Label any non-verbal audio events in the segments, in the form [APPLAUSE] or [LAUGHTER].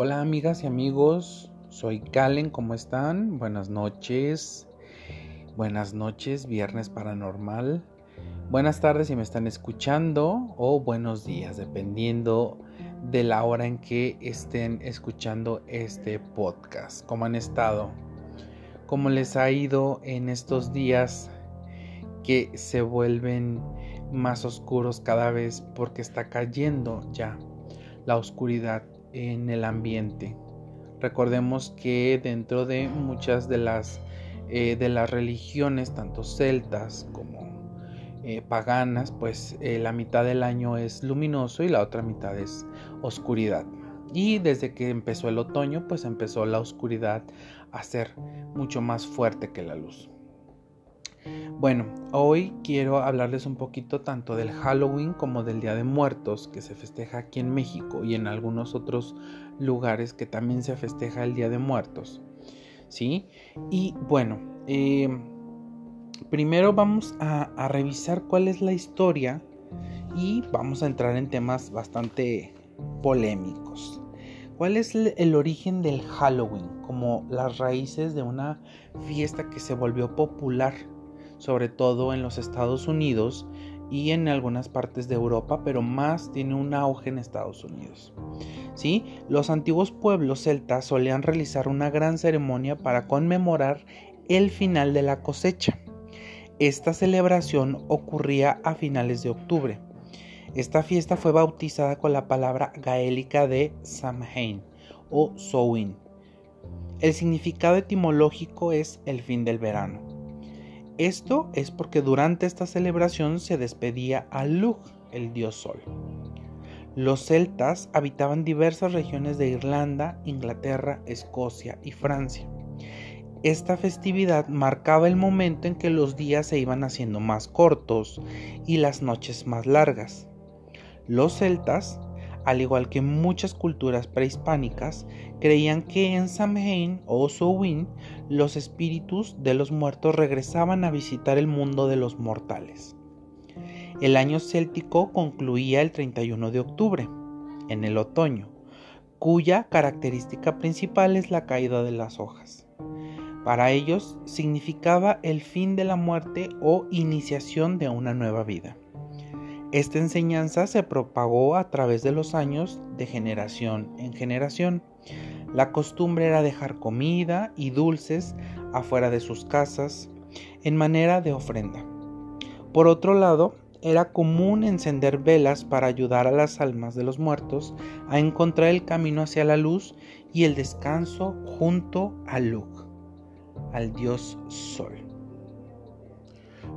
Hola amigas y amigos, soy Calen, ¿cómo están? Buenas noches, buenas noches, viernes paranormal. Buenas tardes si me están escuchando o buenos días, dependiendo de la hora en que estén escuchando este podcast. ¿Cómo han estado? ¿Cómo les ha ido en estos días que se vuelven más oscuros cada vez porque está cayendo ya la oscuridad en el ambiente. Recordemos que dentro de muchas de las, eh, de las religiones, tanto celtas como eh, paganas, pues eh, la mitad del año es luminoso y la otra mitad es oscuridad. Y desde que empezó el otoño, pues empezó la oscuridad a ser mucho más fuerte que la luz. Bueno, hoy quiero hablarles un poquito tanto del Halloween como del Día de Muertos que se festeja aquí en México y en algunos otros lugares que también se festeja el Día de Muertos. ¿Sí? Y bueno, em, primero vamos a, revisar cuál es la historia y vamos a entrar en temas bastante polémicos. ¿Cuál es el origen del Halloween? Como las raíces de una fiesta que se volvió popular sobre todo en los Estados Unidos y en algunas partes de Europa, pero más tiene un auge en Estados Unidos. ¿Sí? Los antiguos pueblos celtas solían realizar una gran ceremonia para conmemorar el final de la cosecha. Esta celebración ocurría a finales de octubre. Esta fiesta fue bautizada con la palabra gaélica de Samhain o Sowin. El significado etimológico es el fin del verano. Esto es porque durante esta celebración se despedía a Lugh, el dios sol. Los celtas habitaban diversas regiones de Irlanda, Inglaterra, Escocia y Francia. Esta festividad marcaba el momento en que los días se iban haciendo más cortos y las noches más largas. Los celtas al igual que muchas culturas prehispánicas, creían que en Samhain o Samhain los espíritus de los muertos regresaban a visitar el mundo de los mortales. El año céltico concluía el 31 de octubre, en el otoño, cuya característica principal es la caída de las hojas. Para ellos significaba el fin de la muerte o iniciación de una nueva vida. Esta enseñanza se propagó a través de los años de generación en generación. La costumbre era dejar comida y dulces afuera de sus casas en manera de ofrenda. Por otro lado, era común encender velas para ayudar a las almas de los muertos a encontrar el camino hacia la luz y el descanso junto a Lug, al dios Sol.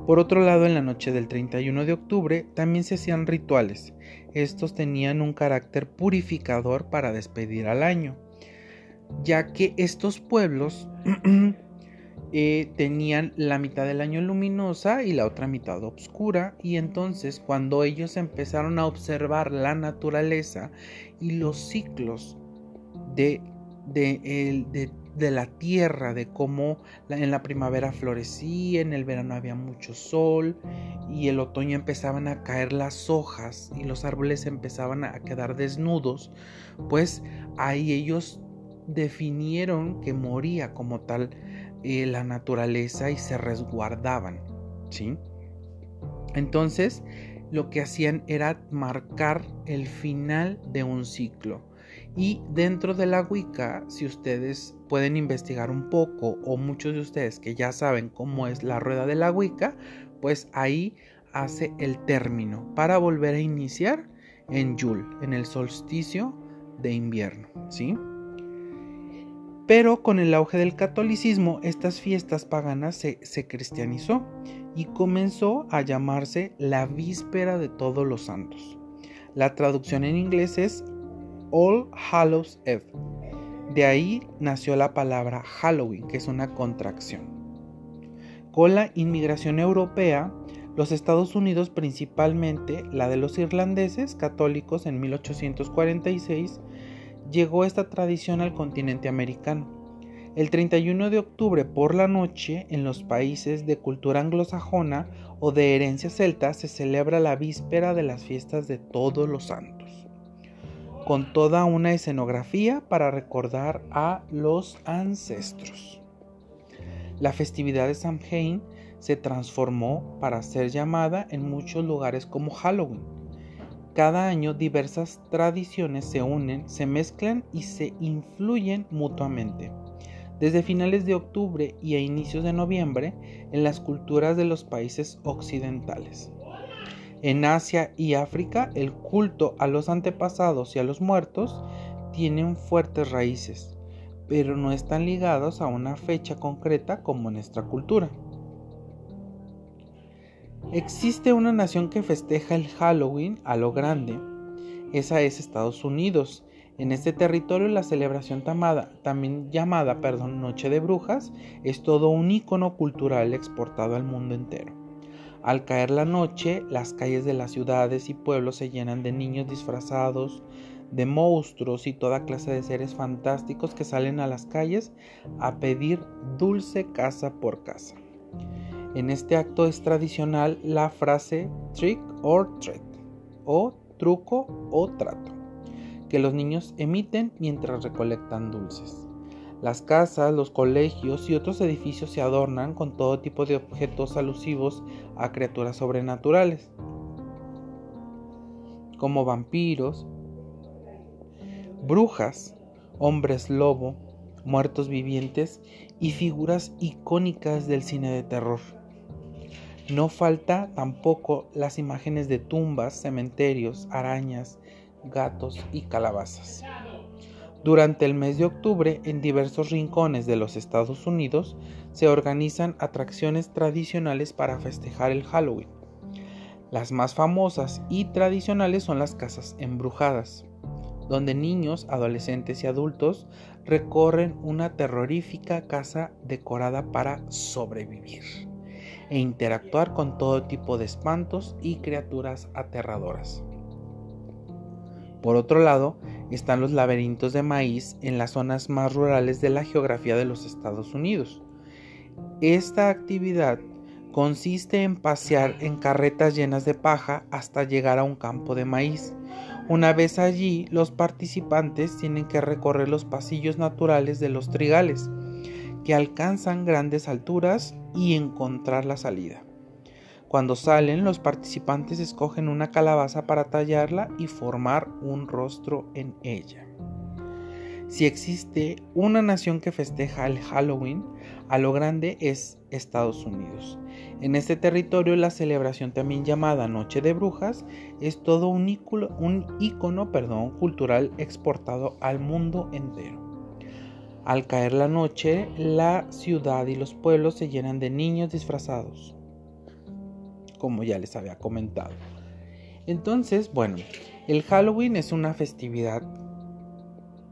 Por otro lado, en la noche del 31 de octubre también se hacían rituales. Estos tenían un carácter purificador para despedir al año, ya que estos pueblos [CLEARS THROAT] eh, tenían la mitad del año luminosa y la otra mitad oscura, y entonces cuando ellos empezaron a observar la naturaleza y los ciclos de, de, de de la tierra, de cómo en la primavera florecía, en el verano había mucho sol y el otoño empezaban a caer las hojas y los árboles empezaban a quedar desnudos, pues ahí ellos definieron que moría como tal eh, la naturaleza y se resguardaban, ¿sí? Entonces, lo que hacían era marcar el final de un ciclo. Y dentro de la Wicca, si ustedes pueden investigar un poco o muchos de ustedes que ya saben cómo es la rueda de la Wicca, pues ahí hace el término para volver a iniciar en Yule, en el solsticio de invierno, ¿sí? Pero con el auge del catolicismo, estas fiestas paganas se, se cristianizó y comenzó a llamarse la víspera de todos los santos. La traducción en inglés es All Hallows Eve. De ahí nació la palabra Halloween, que es una contracción. Con la inmigración europea, los Estados Unidos, principalmente la de los irlandeses católicos en 1846, llegó esta tradición al continente americano. El 31 de octubre por la noche, en los países de cultura anglosajona o de herencia celta, se celebra la víspera de las fiestas de todos los santos. Con toda una escenografía para recordar a los ancestros. La festividad de Samhain se transformó para ser llamada en muchos lugares como Halloween. Cada año diversas tradiciones se unen, se mezclan y se influyen mutuamente. Desde finales de octubre y a inicios de noviembre en las culturas de los países occidentales. En Asia y África el culto a los antepasados y a los muertos tienen fuertes raíces, pero no están ligados a una fecha concreta como nuestra cultura. Existe una nación que festeja el Halloween a lo grande. Esa es Estados Unidos. En este territorio la celebración también llamada perdón, Noche de Brujas es todo un icono cultural exportado al mundo entero. Al caer la noche, las calles de las ciudades y pueblos se llenan de niños disfrazados, de monstruos y toda clase de seres fantásticos que salen a las calles a pedir dulce casa por casa. En este acto es tradicional la frase trick or treat o truco o trato que los niños emiten mientras recolectan dulces. Las casas, los colegios y otros edificios se adornan con todo tipo de objetos alusivos a criaturas sobrenaturales, como vampiros, brujas, hombres lobo, muertos vivientes y figuras icónicas del cine de terror. No falta tampoco las imágenes de tumbas, cementerios, arañas, gatos y calabazas. Durante el mes de octubre, en diversos rincones de los Estados Unidos, se organizan atracciones tradicionales para festejar el Halloween. Las más famosas y tradicionales son las casas embrujadas, donde niños, adolescentes y adultos recorren una terrorífica casa decorada para sobrevivir e interactuar con todo tipo de espantos y criaturas aterradoras. Por otro lado, están los laberintos de maíz en las zonas más rurales de la geografía de los Estados Unidos. Esta actividad consiste en pasear en carretas llenas de paja hasta llegar a un campo de maíz. Una vez allí, los participantes tienen que recorrer los pasillos naturales de los trigales, que alcanzan grandes alturas y encontrar la salida. Cuando salen, los participantes escogen una calabaza para tallarla y formar un rostro en ella. Si existe una nación que festeja el Halloween, a lo grande es Estados Unidos. En este territorio la celebración también llamada Noche de Brujas es todo un ícono, cultural exportado al mundo entero. Al caer la noche, la ciudad y los pueblos se llenan de niños disfrazados, como ya les había comentado. Entonces, bueno, el Halloween es una festividad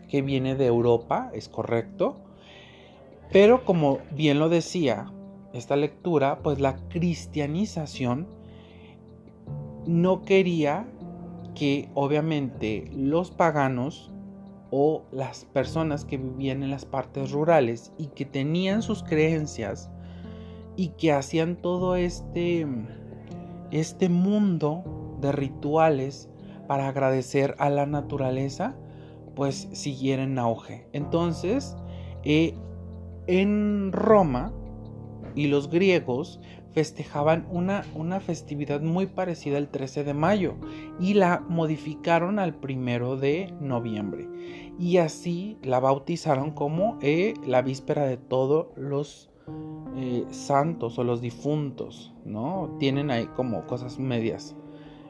que viene de Europa, es correcto, pero como bien lo decía esta lectura, pues la cristianización no quería que obviamente los paganos o las personas que vivían en las partes rurales y que tenían sus creencias y que hacían todo este este mundo de rituales para agradecer a la naturaleza pues siguiera en auge. Entonces eh, en Roma y los griegos festejaban una, una, festividad muy parecida al 13 de mayo y la modificaron al primero de noviembre. Y así la bautizaron como eh, la víspera de todos los eh, santos o los difuntos, ¿no? Tienen ahí como cosas medias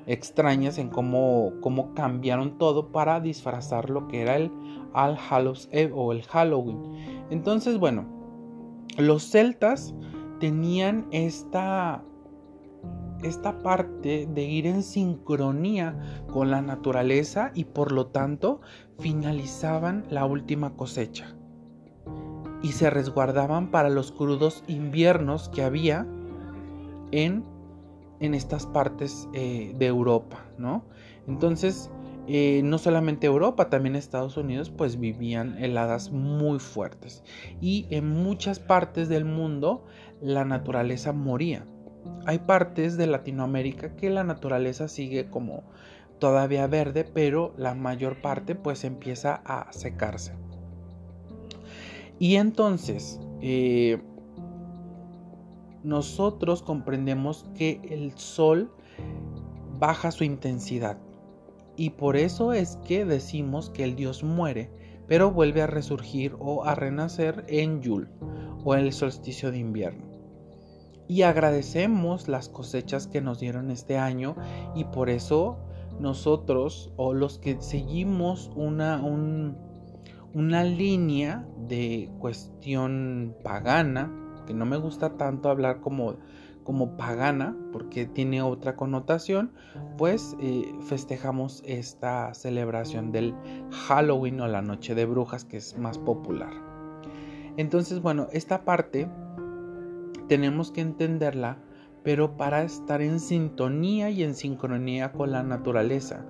extrañas en cómo, cómo cambiaron todo para disfrazar lo que era el All Eve o el Halloween. Entonces, bueno, los celtas tenían esta esta parte de ir en sincronía con la naturaleza y por lo tanto finalizaban la última cosecha y se resguardaban para los crudos inviernos que había en, en estas partes eh, de Europa, ¿no? Entonces, eh, no solamente Europa, también Estados Unidos, pues vivían heladas muy fuertes. Y en muchas partes del mundo la naturaleza moría. Hay partes de Latinoamérica que la naturaleza sigue como todavía verde, pero la mayor parte pues empieza a secarse. Y entonces, eh, nosotros comprendemos que el sol baja su intensidad. Y por eso es que decimos que el dios muere, pero vuelve a resurgir o a renacer en Yul o en el solsticio de invierno. Y agradecemos las cosechas que nos dieron este año y por eso nosotros o los que seguimos una, una línea de cuestión pagana, que no me gusta tanto hablar como, como pagana, porque tiene otra connotación, pues eh, festejamos esta celebración del Halloween o la Noche de Brujas, que es más popular. Entonces, bueno, esta parte tenemos que entenderla, pero para estar en sintonía y en sincronía con la naturaleza.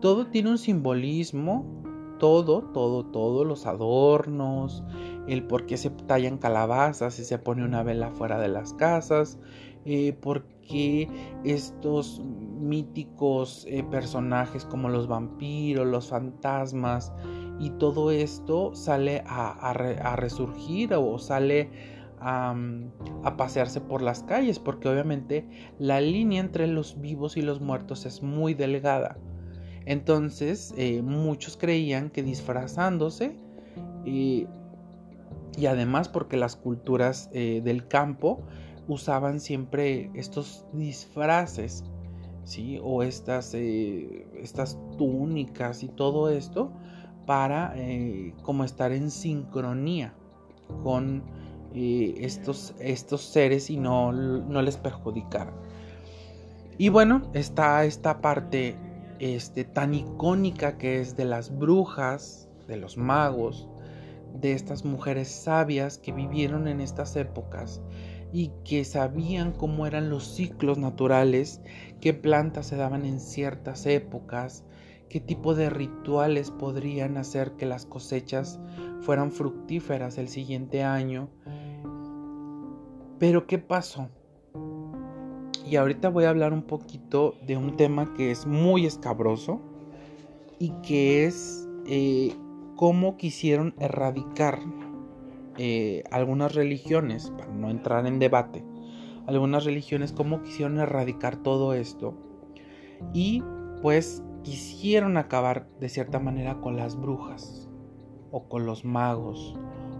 Todo tiene un simbolismo, todo, todo, todo, los adornos, el por qué se tallan calabazas y se pone una vela fuera de las casas, eh, por qué estos míticos eh, personajes como los vampiros, los fantasmas y todo esto sale a, resurgir o sale a, a, pasearse por las calles, porque obviamente la línea entre los vivos y los muertos es muy delgada. Entonces eh, muchos creían que disfrazándose y además porque las culturas eh, del campo usaban siempre estos disfraces, ¿sí? O estas, eh, estas túnicas y todo esto para como estar en sincronía con estos, estos seres y no, no les perjudicar. Y bueno, está esta parte este, tan icónica que es de las brujas, de los magos, de estas mujeres sabias que vivieron en estas épocas y que sabían cómo eran los ciclos naturales, qué plantas se daban en ciertas épocas, qué tipo de rituales podrían hacer que las cosechas fueran fructíferas el siguiente año. Pero ¿qué pasó? Y ahorita voy a hablar un poquito de un tema que es muy escabroso y que es eh, cómo quisieron erradicar eh, algunas religiones, para no entrar en debate, algunas religiones, cómo quisieron erradicar todo esto. Y pues quisieron acabar de cierta manera con las brujas o con los magos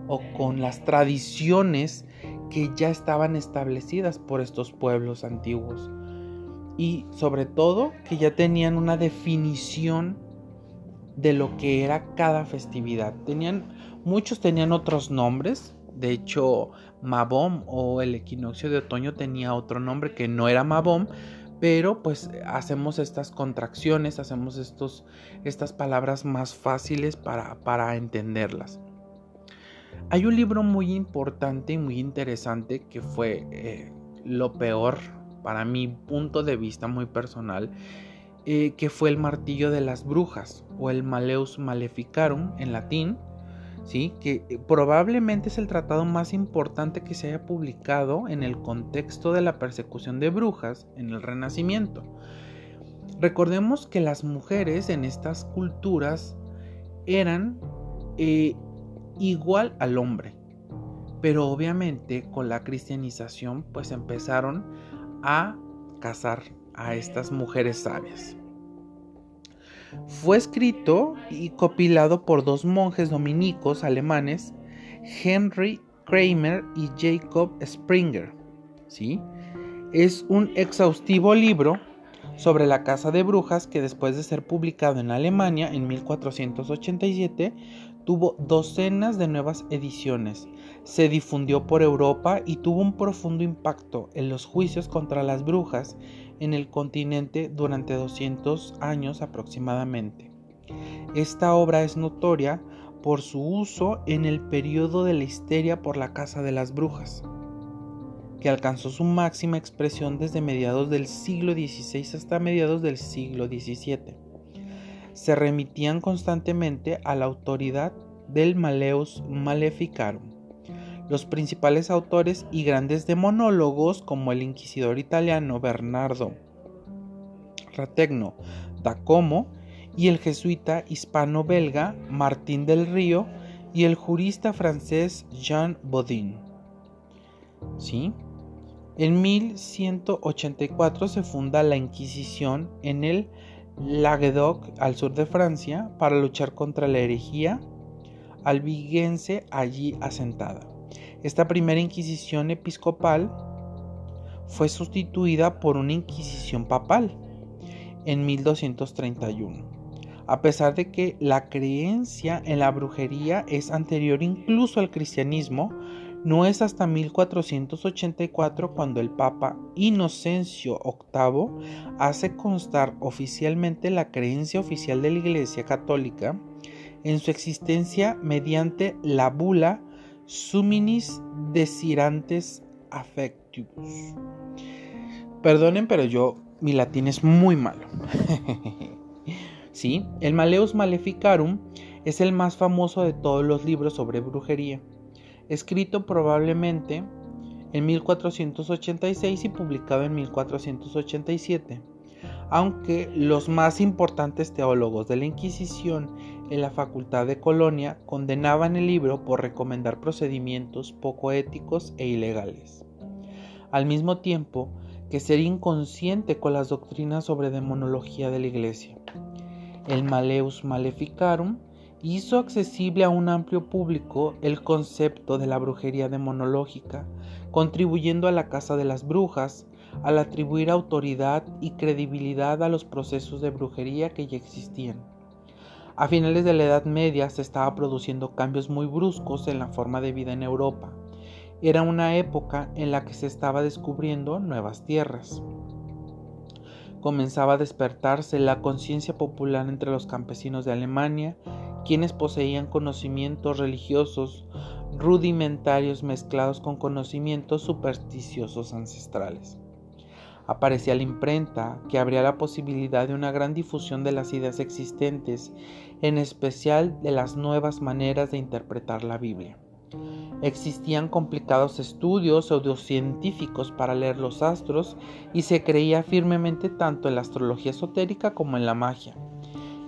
o con las tradiciones que ya estaban establecidas por estos pueblos antiguos y sobre todo que ya tenían una definición de lo que era cada festividad. Tenían muchos tenían otros nombres. De hecho, Mabom o el equinoccio de otoño tenía otro nombre que no era Mabom, pero pues hacemos estas contracciones, hacemos estos, estas palabras más fáciles para, para entenderlas. Hay un libro muy importante y muy interesante que fue eh, lo peor para mi punto de vista muy personal, eh, que fue el martillo de las brujas o el Maleus Maleficarum en latín, ¿sí? que eh, probablemente es el tratado más importante que se haya publicado en el contexto de la persecución de brujas en el Renacimiento. Recordemos que las mujeres en estas culturas eran igual al hombre. Pero obviamente con la cristianización pues empezaron a casar a estas mujeres sabias. Fue escrito y copilado por dos monjes dominicos alemanes, Henry Kramer y Jacob Springer. ¿sí? Es un exhaustivo libro sobre la casa de brujas que después de ser publicado en Alemania en 1487 tuvo docenas de nuevas ediciones, se difundió por Europa y tuvo un profundo impacto en los juicios contra las brujas en el continente durante 200 años aproximadamente. Esta obra es notoria por su uso en el periodo de la histeria por la Casa de las Brujas, que alcanzó su máxima expresión desde mediados del siglo XVI hasta mediados del siglo XVII se remitían constantemente a la autoridad del Maleus Maleficarum. Los principales autores y grandes demonólogos como el inquisidor italiano Bernardo fraterno da Como y el jesuita hispano-belga Martín del Río y el jurista francés Jean Bodin. ¿Sí? En 1184 se funda la Inquisición en el Languedoc, al sur de Francia, para luchar contra la herejía albiguense allí asentada. Esta primera Inquisición episcopal fue sustituida por una Inquisición papal en 1231 a pesar de que la creencia en la brujería es anterior incluso al cristianismo, no es hasta 1484 cuando el Papa Inocencio VIII hace constar oficialmente la creencia oficial de la Iglesia Católica en su existencia mediante la bula Suminis Desirantes Affectibus. Perdonen, pero yo mi latín es muy malo. [LAUGHS] Sí, el Maleus Maleficarum es el más famoso de todos los libros sobre brujería, escrito probablemente en 1486 y publicado en 1487, aunque los más importantes teólogos de la Inquisición en la Facultad de Colonia condenaban el libro por recomendar procedimientos poco éticos e ilegales. Al mismo tiempo que ser inconsciente con las doctrinas sobre demonología de la Iglesia el Maleus Maleficarum, hizo accesible a un amplio público el concepto de la brujería demonológica, contribuyendo a la Casa de las Brujas, al atribuir autoridad y credibilidad a los procesos de brujería que ya existían. A finales de la Edad Media se estaba produciendo cambios muy bruscos en la forma de vida en Europa. Era una época en la que se estaba descubriendo nuevas tierras comenzaba a despertarse la conciencia popular entre los campesinos de Alemania, quienes poseían conocimientos religiosos rudimentarios mezclados con conocimientos supersticiosos ancestrales. Aparecía la imprenta, que abría la posibilidad de una gran difusión de las ideas existentes, en especial de las nuevas maneras de interpretar la Biblia. Existían complicados estudios pseudocientíficos para leer los astros y se creía firmemente tanto en la astrología esotérica como en la magia.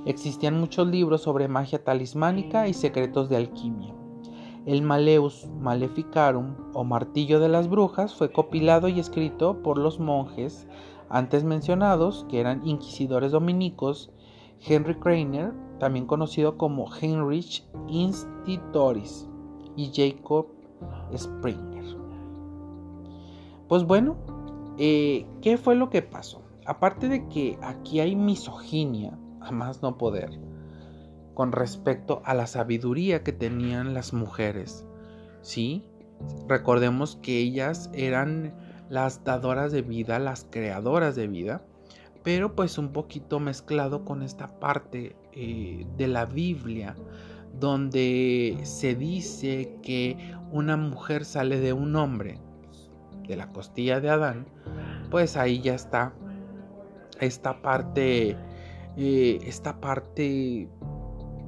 Existían muchos libros sobre magia talismánica y secretos de alquimia. El Maleus Maleficarum o Martillo de las Brujas fue compilado y escrito por los monjes antes mencionados, que eran inquisidores dominicos, Henry Craner, también conocido como Heinrich Institoris y Jacob Springer. Pues bueno, eh, ¿qué fue lo que pasó? Aparte de que aquí hay misoginia, a más no poder, con respecto a la sabiduría que tenían las mujeres, ¿sí? Recordemos que ellas eran las dadoras de vida, las creadoras de vida, pero pues un poquito mezclado con esta parte eh, de la Biblia, donde se dice que una mujer sale de un hombre, de la costilla de Adán, pues ahí ya está esta parte, eh, esta parte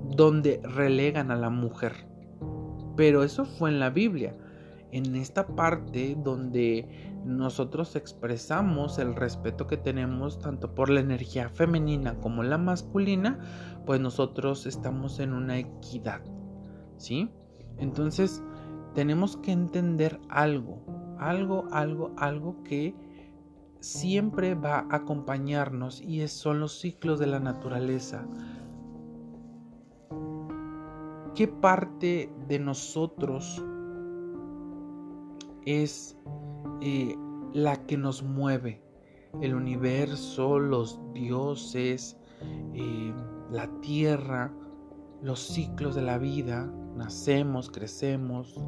donde relegan a la mujer. Pero eso fue en la Biblia. En esta parte donde nosotros expresamos el respeto que tenemos tanto por la energía femenina como la masculina, pues nosotros estamos en una equidad, ¿sí? Entonces, tenemos que entender algo, algo, algo, algo que siempre va a acompañarnos y son los ciclos de la naturaleza. ¿Qué parte de nosotros es eh, la que nos mueve. El universo, los dioses, eh, la tierra, los ciclos de la vida. Nacemos, crecemos,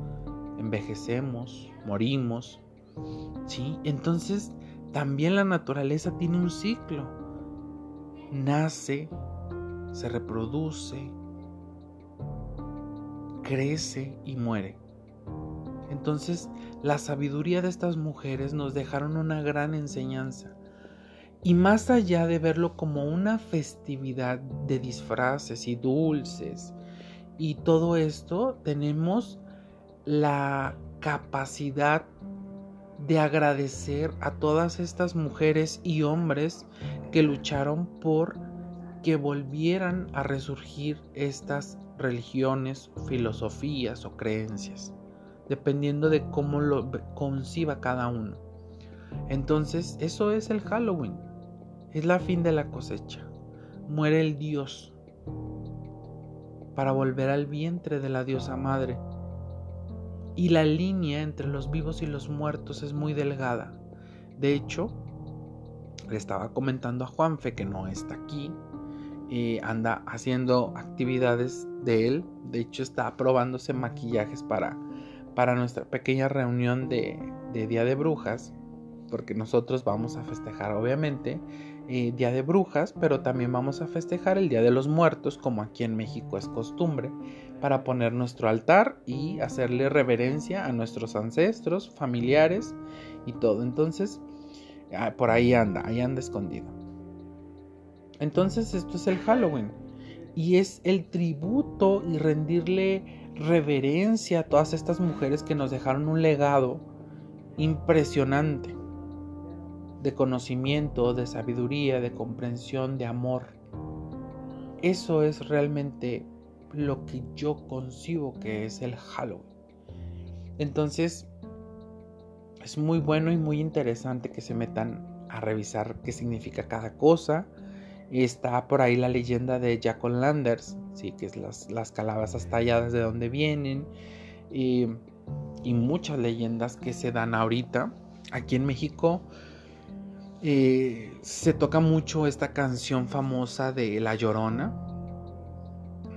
envejecemos, morimos. ¿sí? Entonces, también la naturaleza tiene un ciclo. Nace, se reproduce, crece y muere. Entonces, la sabiduría de estas mujeres nos dejaron una gran enseñanza. Y más allá de verlo como una festividad de disfraces y dulces y todo esto, tenemos la capacidad de agradecer a todas estas mujeres y hombres que lucharon por que volvieran a resurgir estas religiones, filosofías o creencias, dependiendo de cómo lo conciba cada uno. Entonces, eso es el Halloween, es la fin de la cosecha. Muere el Dios para volver al vientre de la diosa madre. Y la línea entre los vivos y los muertos es muy delgada. De hecho, le estaba comentando a Juanfe que no está aquí, y anda haciendo actividades de él. De hecho, está probándose maquillajes para, para nuestra pequeña reunión de, Día de Brujas. Porque nosotros vamos a festejar, obviamente, eh, Día de Brujas, pero también vamos a festejar el Día de los Muertos, como aquí en México es costumbre, para poner nuestro altar y hacerle reverencia a nuestros ancestros, familiares y todo. Entonces, ah, por ahí anda, ahí anda escondido. Entonces esto es el Halloween. Y es el tributo y rendirle reverencia a todas estas mujeres que nos dejaron un legado impresionante de conocimiento, de sabiduría, de comprensión, de amor. Eso es realmente lo que yo concibo que es el Halloween. Entonces, es muy bueno y muy interesante que se metan a revisar qué significa cada cosa, está por ahí la leyenda de Jack Landers, sí, que es las, las calabazas talladas de donde vienen. Y, muchas leyendas que se dan ahorita. Aquí en México eh, se toca mucho esta canción famosa de La Llorona.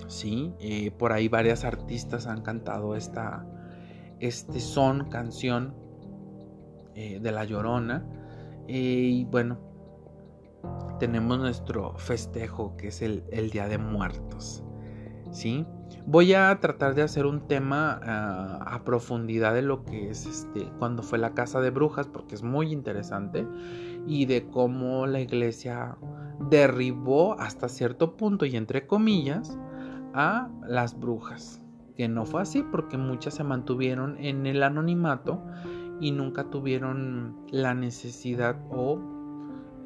Sí, eh, por ahí varias artistas han cantado esta, este son, canción eh, de La Llorona. y bueno, tenemos nuestro festejo que es el, Día de Muertos. ¿Sí? Voy a tratar de hacer un tema ah, a profundidad de lo que es este cuando fue la casa de brujas porque es muy interesante y de cómo la iglesia derribó hasta cierto punto y entre comillas a las brujas. Que no fue así porque muchas se mantuvieron en el anonimato y nunca tuvieron la necesidad o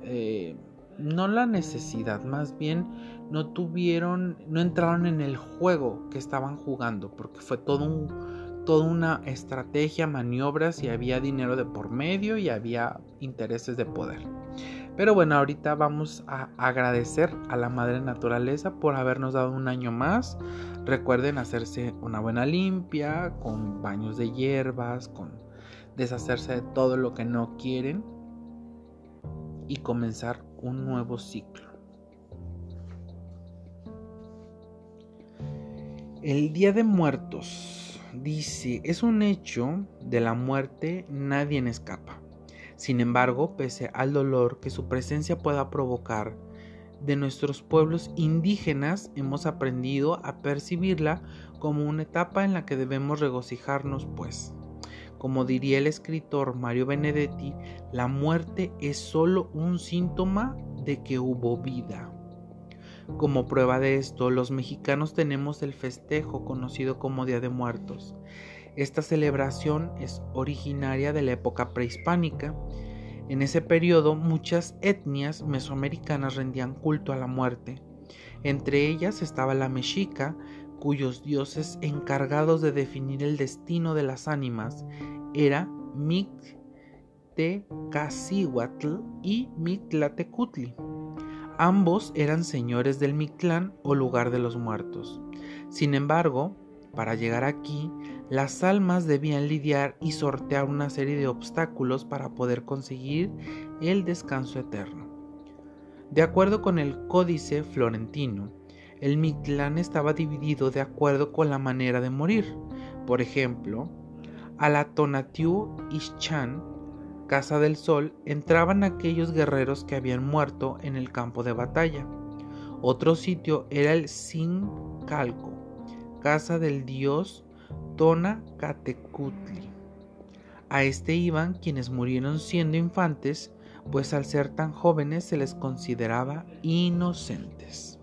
eh, no la necesidad, más bien no tuvieron, no entraron en el juego que estaban jugando, porque fue todo un, toda una estrategia, maniobras y había dinero de por medio y había intereses de poder. Pero bueno, ahorita vamos a agradecer a la madre naturaleza por habernos dado un año más. Recuerden hacerse una buena limpia con baños de hierbas, con deshacerse de todo lo que no quieren y comenzar un nuevo ciclo. El Día de Muertos dice, es un hecho de la muerte, nadie escapa. Sin embargo, pese al dolor que su presencia pueda provocar, de nuestros pueblos indígenas hemos aprendido a percibirla como una etapa en la que debemos regocijarnos, pues como diría el escritor Mario Benedetti, la muerte es solo un síntoma de que hubo vida. Como prueba de esto, los mexicanos tenemos el festejo conocido como Día de Muertos. Esta celebración es originaria de la época prehispánica. En ese periodo muchas etnias mesoamericanas rendían culto a la muerte. Entre ellas estaba la mexica, cuyos dioses encargados de definir el destino de las ánimas era Mictecacihuatl y Mictlatecutli. Ambos eran señores del Mictlán o lugar de los muertos. Sin embargo, para llegar aquí, las almas debían lidiar y sortear una serie de obstáculos para poder conseguir el descanso eterno. De acuerdo con el Códice Florentino, el Mictlán estaba dividido de acuerdo con la manera de morir. Por ejemplo, a la Tonatiu Ischan, Casa del Sol, entraban aquellos guerreros que habían muerto en el campo de batalla. Otro sitio era el Sincalco, casa del dios Tona Catecutli. A este iban quienes murieron siendo infantes, pues al ser tan jóvenes se les consideraba inocentes.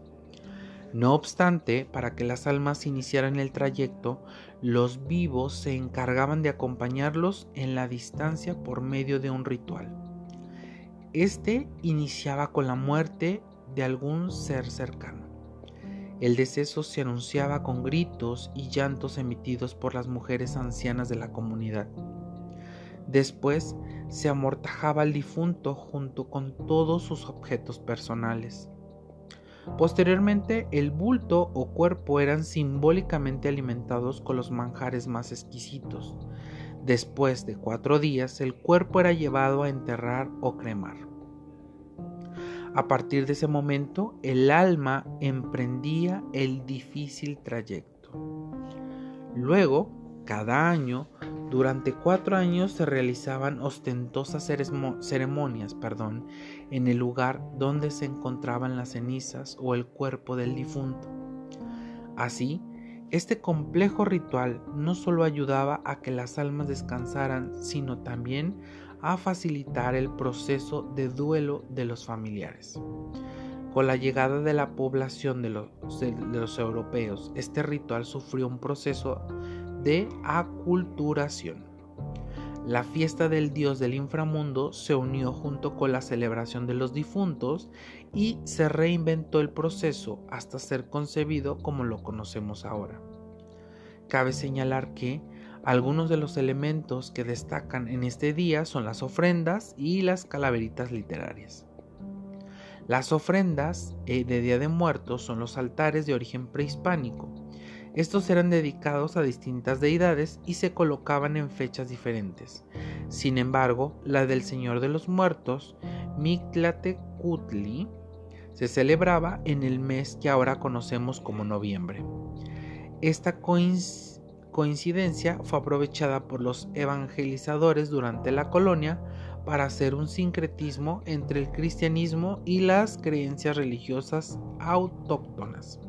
No obstante, para que las almas iniciaran el trayecto, los vivos se encargaban de acompañarlos en la distancia por medio de un ritual. Este iniciaba con la muerte de algún ser cercano. El deceso se anunciaba con gritos y llantos emitidos por las mujeres ancianas de la comunidad. Después se amortajaba al difunto junto con todos sus objetos personales. Posteriormente, el bulto o cuerpo eran simbólicamente alimentados con los manjares más exquisitos. Después de cuatro días, el cuerpo era llevado a enterrar o cremar. A partir de ese momento, el alma emprendía el difícil trayecto. Luego, cada año, durante cuatro años se realizaban ostentosas ceremonias perdón, en el lugar donde se encontraban las cenizas o el cuerpo del difunto. Así, este complejo ritual no solo ayudaba a que las almas descansaran, sino también a facilitar el proceso de duelo de los familiares. Con la llegada de la población de los, de los europeos, este ritual sufrió un proceso de aculturación. La fiesta del dios del inframundo se unió junto con la celebración de los difuntos y se reinventó el proceso hasta ser concebido como lo conocemos ahora. Cabe señalar que algunos de los elementos que destacan en este día son las ofrendas y las calaveritas literarias. Las ofrendas eh, de Día de Muertos son los altares de origen prehispánico, estos eran dedicados a distintas deidades y se colocaban en fechas diferentes. Sin embargo, la del Señor de los Muertos, Mictlatecutli, se celebraba en el mes que ahora conocemos como noviembre. Esta coincidencia fue aprovechada por los evangelizadores durante la colonia para hacer un sincretismo entre el cristianismo y las creencias religiosas autóctonas.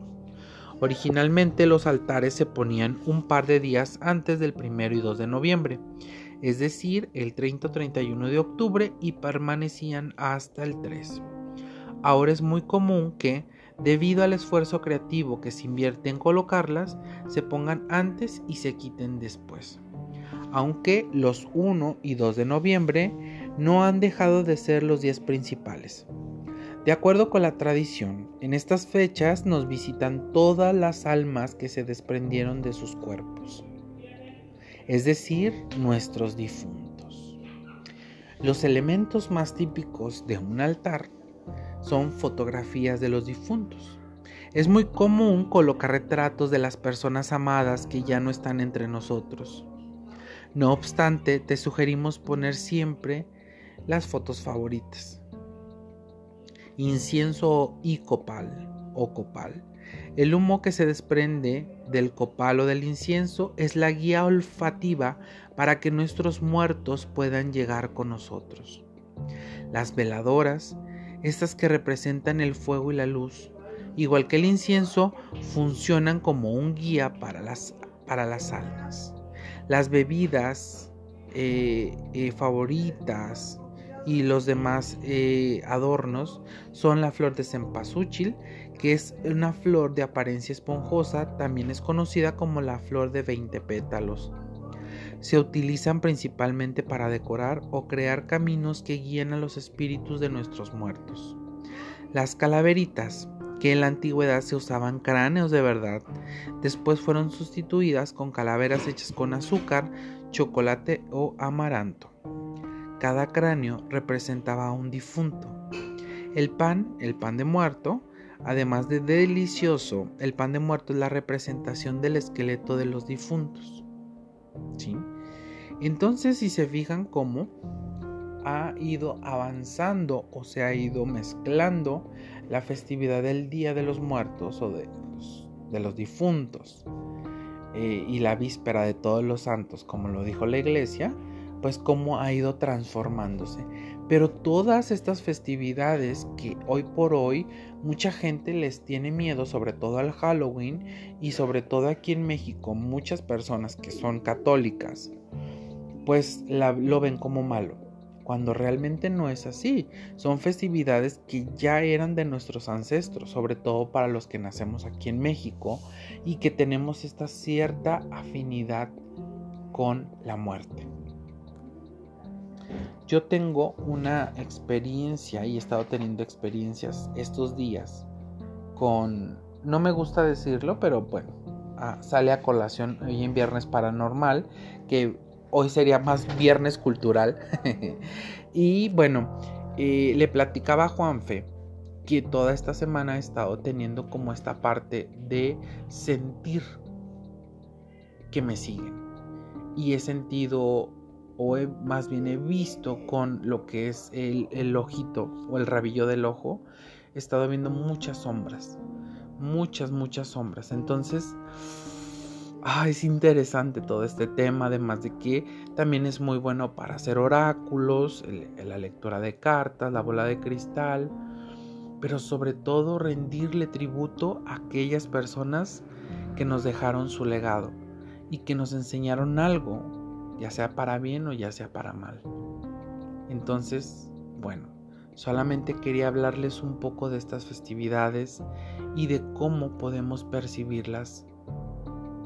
Originalmente los altares se ponían un par de días antes del 1 y 2 de noviembre, es decir, el 30 o 31 de octubre y permanecían hasta el 3. Ahora es muy común que, debido al esfuerzo creativo que se invierte en colocarlas, se pongan antes y se quiten después. Aunque los 1 y 2 de noviembre no han dejado de ser los días principales. De acuerdo con la tradición, en estas fechas nos visitan todas las almas que se desprendieron de sus cuerpos, es decir, nuestros difuntos. Los elementos más típicos de un altar son fotografías de los difuntos. Es muy común colocar retratos de las personas amadas que ya no están entre nosotros. No obstante, te sugerimos poner siempre las fotos favoritas incienso y copal o copal. El humo que se desprende del copal o del incienso es la guía olfativa para que nuestros muertos puedan llegar con nosotros. Las veladoras, estas que representan el fuego y la luz, igual que el incienso, funcionan como un guía para las, para las almas. Las bebidas eh, eh, favoritas y los demás eh, adornos son la flor de cempasúchil, que es una flor de apariencia esponjosa, también es conocida como la flor de 20 pétalos. Se utilizan principalmente para decorar o crear caminos que guían a los espíritus de nuestros muertos. Las calaveritas, que en la antigüedad se usaban cráneos de verdad, después fueron sustituidas con calaveras hechas con azúcar, chocolate o amaranto. Cada cráneo representaba a un difunto. El pan, el pan de muerto, además de delicioso, el pan de muerto es la representación del esqueleto de los difuntos. ¿Sí? Entonces, si se fijan cómo ha ido avanzando o se ha ido mezclando la festividad del Día de los Muertos o de los, difuntos eh, y la víspera de todos los santos, como lo dijo la iglesia, pues cómo ha ido transformándose. Pero todas estas festividades que hoy por hoy mucha gente les tiene miedo, sobre todo al Halloween y sobre todo aquí en México, muchas personas que son católicas, pues lo ven como malo. cuando realmente no es así. Son festividades que ya eran de nuestros ancestros, sobre todo para los que nacemos aquí en México y que tenemos esta cierta afinidad con la muerte. Yo tengo una experiencia y he estado teniendo experiencias estos días con, no me gusta decirlo, pero bueno, ah, sale a colación hoy en Viernes Paranormal, que hoy sería más Viernes Cultural. [LAUGHS] y bueno, eh, le platicaba a Juanfe que toda esta semana he estado teniendo como esta parte de sentir que me siguen. Y he sentido, o más bien he visto con lo que es el, el ojito o el rabillo del ojo, he estado viendo muchas sombras. Muchas, muchas sombras. Entonces, ah, es interesante todo este tema, además de que también es muy bueno para hacer oráculos, la lectura de cartas, la bola de cristal pero sobre todo rendirle tributo a aquellas personas que nos dejaron su legado y que nos enseñaron algo, ya sea para bien o ya sea para mal. Entonces, bueno, solamente quería hablarles un poco de estas festividades y de cómo podemos percibirlas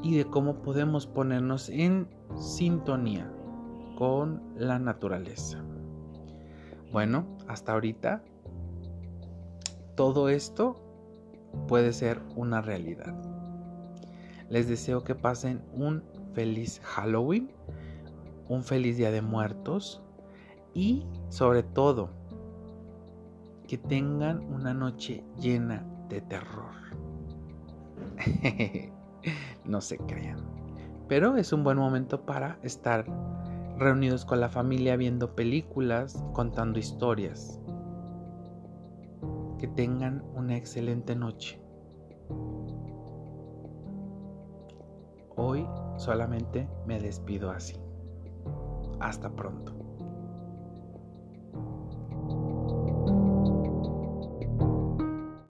y de cómo podemos ponernos en sintonía con la naturaleza. Bueno, hasta ahorita todo esto puede ser una realidad. Les deseo que pasen un feliz Halloween, un feliz Día de Muertos y sobre todo que tengan una noche llena de terror. [LAUGHS] no se crean. Pero es un buen momento para estar reunidos con la familia viendo películas, contando historias. Que tengan una excelente noche. Hoy solamente me despido así. Hasta pronto.